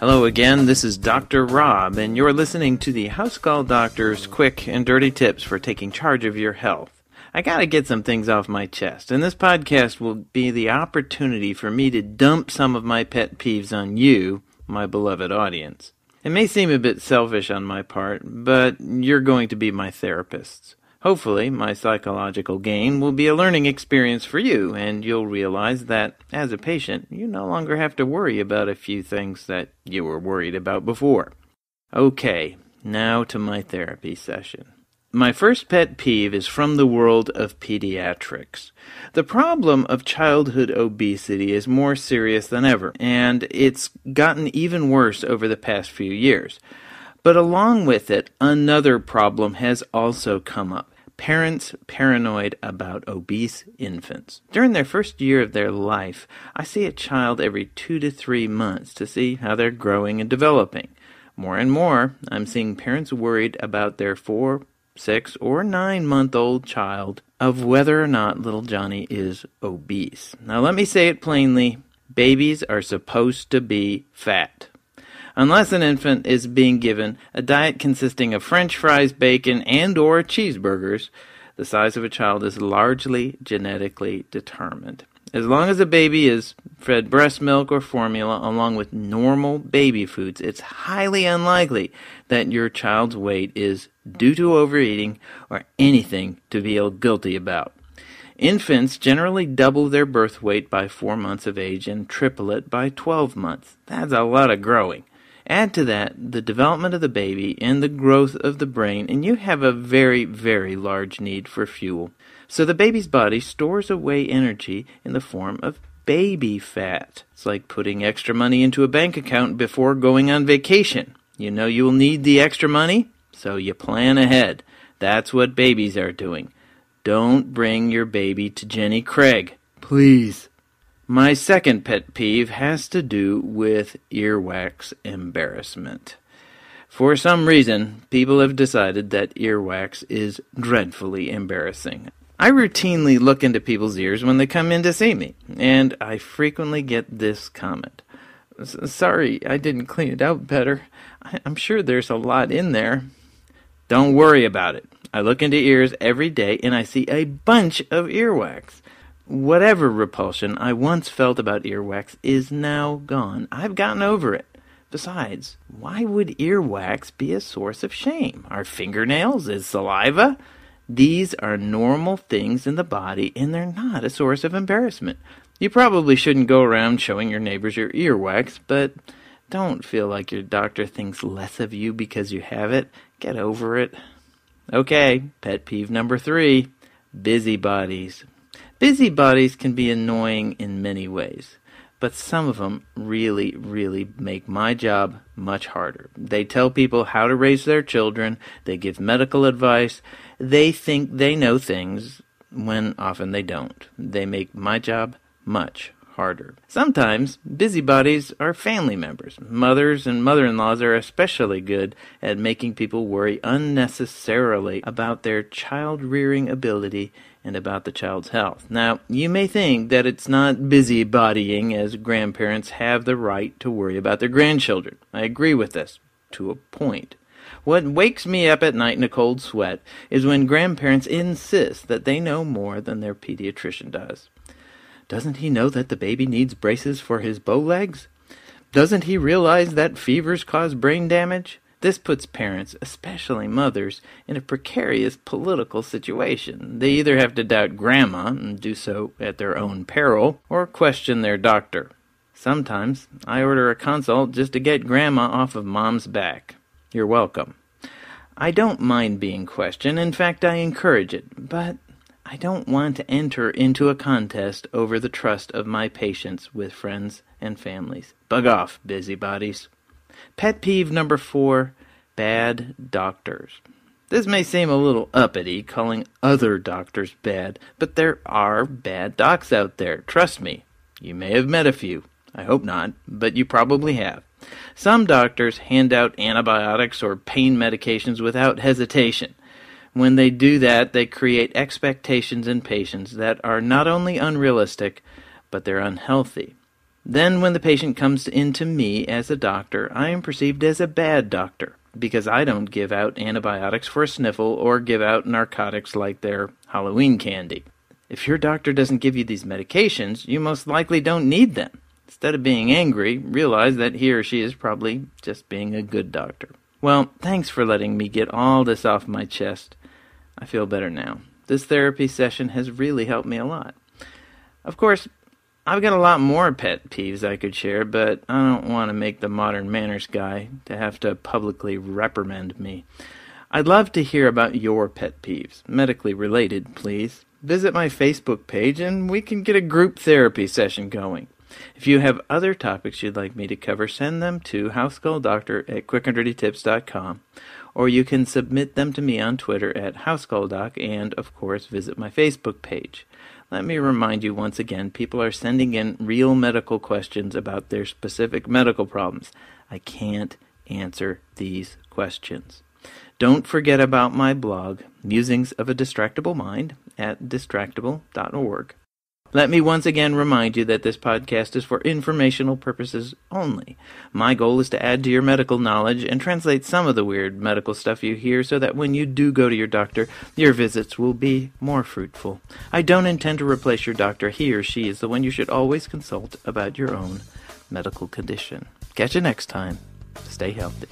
Hello again, this is Dr. Rob, and you're listening to the House Call Doctor's quick and dirty tips for taking charge of your health. I gotta get some things off my chest, and this podcast will be the opportunity for me to dump some of my pet peeves on you, my beloved audience. It may seem a bit selfish on my part, but you're going to be my therapists. Hopefully, my psychological gain will be a learning experience for you, and you'll realize that, as a patient, you no longer have to worry about a few things that you were worried about before. Okay, now to my therapy session. My first pet peeve is from the world of pediatrics. The problem of childhood obesity is more serious than ever, and it's gotten even worse over the past few years. But along with it, another problem has also come up parents paranoid about obese infants. During their first year of their life, I see a child every two to three months to see how they're growing and developing. More and more, I'm seeing parents worried about their four, six, or nine month old child of whether or not little Johnny is obese. Now, let me say it plainly babies are supposed to be fat unless an infant is being given a diet consisting of french fries, bacon, and or cheeseburgers, the size of a child is largely genetically determined. As long as a baby is fed breast milk or formula along with normal baby foods, it's highly unlikely that your child's weight is due to overeating or anything to feel guilty about. Infants generally double their birth weight by 4 months of age and triple it by 12 months. That's a lot of growing. Add to that the development of the baby and the growth of the brain, and you have a very, very large need for fuel. So the baby's body stores away energy in the form of baby fat. It's like putting extra money into a bank account before going on vacation. You know you will need the extra money, so you plan ahead. That's what babies are doing. Don't bring your baby to Jenny Craig. Please. My second pet peeve has to do with earwax embarrassment. For some reason, people have decided that earwax is dreadfully embarrassing. I routinely look into people's ears when they come in to see me, and I frequently get this comment. Sorry, I didn't clean it out better. I'm sure there's a lot in there. Don't worry about it. I look into ears every day and I see a bunch of earwax. Whatever repulsion I once felt about earwax is now gone. I've gotten over it. Besides, why would earwax be a source of shame? Our fingernails? Is saliva? These are normal things in the body and they're not a source of embarrassment. You probably shouldn't go around showing your neighbors your earwax, but don't feel like your doctor thinks less of you because you have it. Get over it. Okay, pet peeve number three busybodies. Busybodies can be annoying in many ways, but some of them really, really make my job much harder. They tell people how to raise their children, they give medical advice, they think they know things when often they don't. They make my job much harder. Sometimes busybodies are family members. Mothers and mother in laws are especially good at making people worry unnecessarily about their child rearing ability and about the child's health. Now, you may think that it's not busybodying as grandparents have the right to worry about their grandchildren. I agree with this to a point. What wakes me up at night in a cold sweat is when grandparents insist that they know more than their pediatrician does. Doesn't he know that the baby needs braces for his bow legs? Doesn't he realize that fevers cause brain damage? This puts parents, especially mothers, in a precarious political situation. They either have to doubt grandma and do so at their own peril, or question their doctor. Sometimes I order a consult just to get grandma off of mom's back. You're welcome. I don't mind being questioned. In fact, I encourage it. But I don't want to enter into a contest over the trust of my patients with friends and families. Bug off, busybodies. Pet peeve number four bad doctors. This may seem a little uppity, calling other doctors bad, but there are bad docs out there. Trust me. You may have met a few. I hope not, but you probably have. Some doctors hand out antibiotics or pain medications without hesitation. When they do that, they create expectations in patients that are not only unrealistic, but they're unhealthy. Then, when the patient comes in to me as a doctor, I am perceived as a bad doctor because I don't give out antibiotics for a sniffle or give out narcotics like they're Halloween candy. If your doctor doesn't give you these medications, you most likely don't need them. Instead of being angry, realize that he or she is probably just being a good doctor. Well, thanks for letting me get all this off my chest. I feel better now. This therapy session has really helped me a lot. Of course, I've got a lot more pet peeves I could share, but I don't want to make the modern manners guy to have to publicly reprimand me. I'd love to hear about your pet peeves, medically related, please. Visit my Facebook page and we can get a group therapy session going. If you have other topics you'd like me to cover, send them to housecalldoctor at quickanddirtytips.com, or you can submit them to me on Twitter at housecalldoc and, of course, visit my Facebook page. Let me remind you once again people are sending in real medical questions about their specific medical problems. I can't answer these questions. Don't forget about my blog, Musings of a Distractible Mind, at distractible.org. Let me once again remind you that this podcast is for informational purposes only. My goal is to add to your medical knowledge and translate some of the weird medical stuff you hear so that when you do go to your doctor, your visits will be more fruitful. I don't intend to replace your doctor. He or she is the one you should always consult about your own medical condition. Catch you next time. Stay healthy.